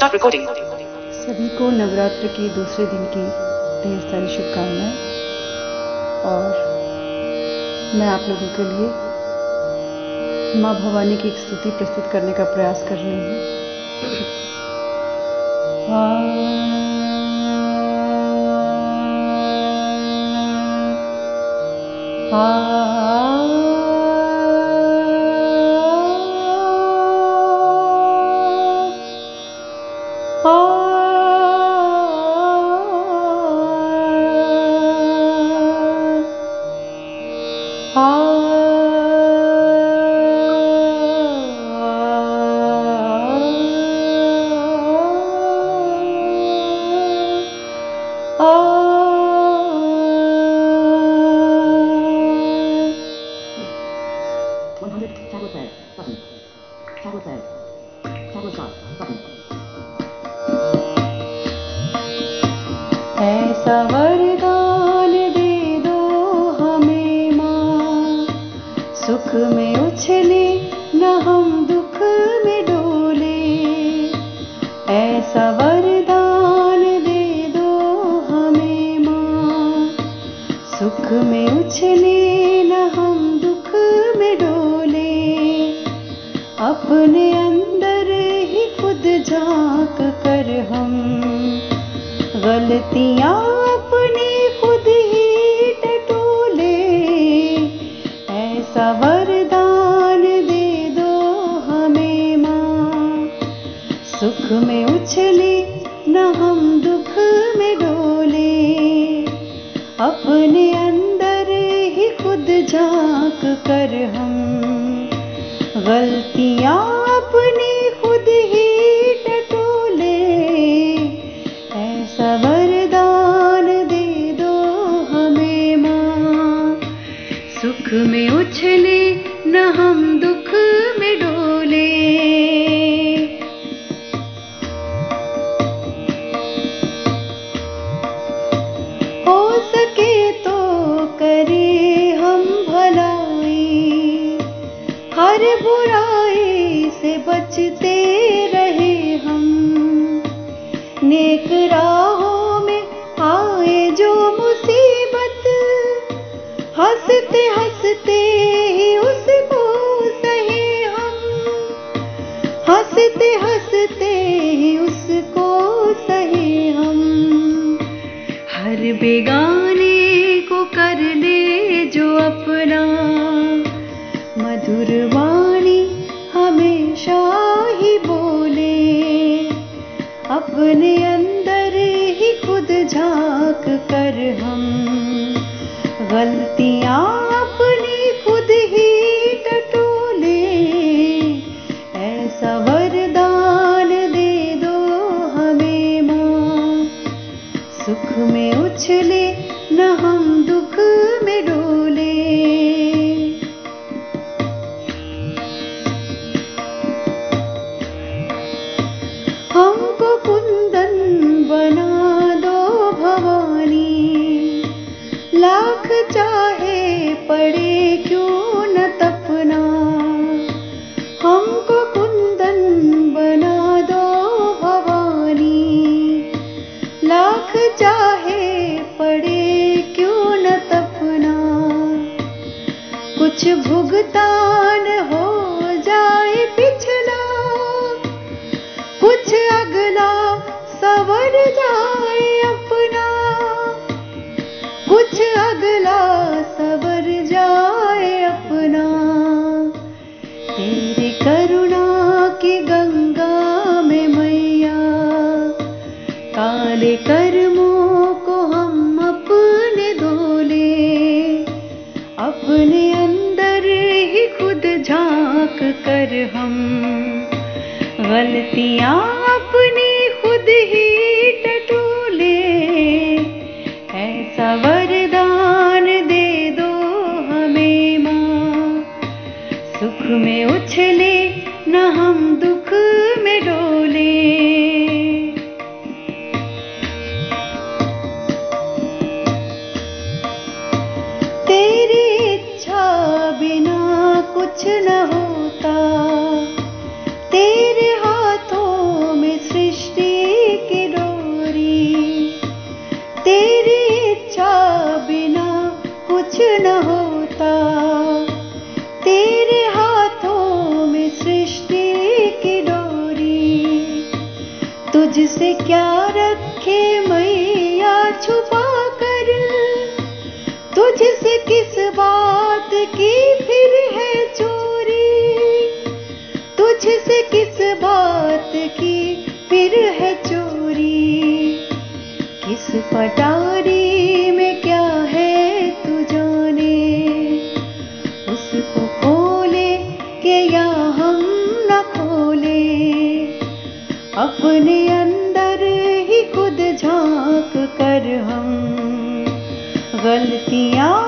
सभी को नवरात्र के दूसरे दिन की ढेर सारी शुभकामनाएँ और मैं आप लोगों के लिए माँ भवानी की एक स्तुति प्रस्तुत करने का प्रयास कर रही हूँ आ, वरदान दे दो हमें माँ। सुख में उछली, न हम दुख में डोले। ऐसा वरदान दे दो हमें माँ। सुख में उछले अपने अंदर ही खुद झाँक कर हम। गलतियाँ अपनी खुद ही टटोले ऐसा वरदान दे दो हमें माँ। सुख में उछले, न हम दुख में डोले। अपने अंदर ही खुद झाँक कर हम। गलतियाँ हर बुराई से बचते रहे हम। नेक राहों में आए जो मुसीबत, हँसते हँसते ही उसको सहे हम। हँसते हँसते ही उसको सहे हम। हर बेगाने को कर ले जो अपना अपने अंदर ही खुद झाँक कर हम। गलतियाँ अपनी खुद ही टटोले। ऐसा वरदान दे दो हमें माँ। सुख में उछले न हम दुख पड़े क्यों? कर्मों को हम अपने धोले, अपने अंदर ही खुद झाँक कर हम। गलतियाँ अपनी खुद ही टटोले, ऐसा वरदान दे दो हमें माँ। सुख में उछले न हम कुछ न होता। तेरे हाथों में सृष्टि की डोरी। तेरी इच्छा बिना कुछ न होता। तेरे हाथों में सृष्टि की डोरी। तुझसे क्या रखे मैया छुपा तुझसे किस बात की फिर है चोरी तुझसे किस बात की फिर है चोरी? किस पटारी में क्या है तू जाने? उसको खोले के या हम न खोले। अपने अंदर गलतियाँ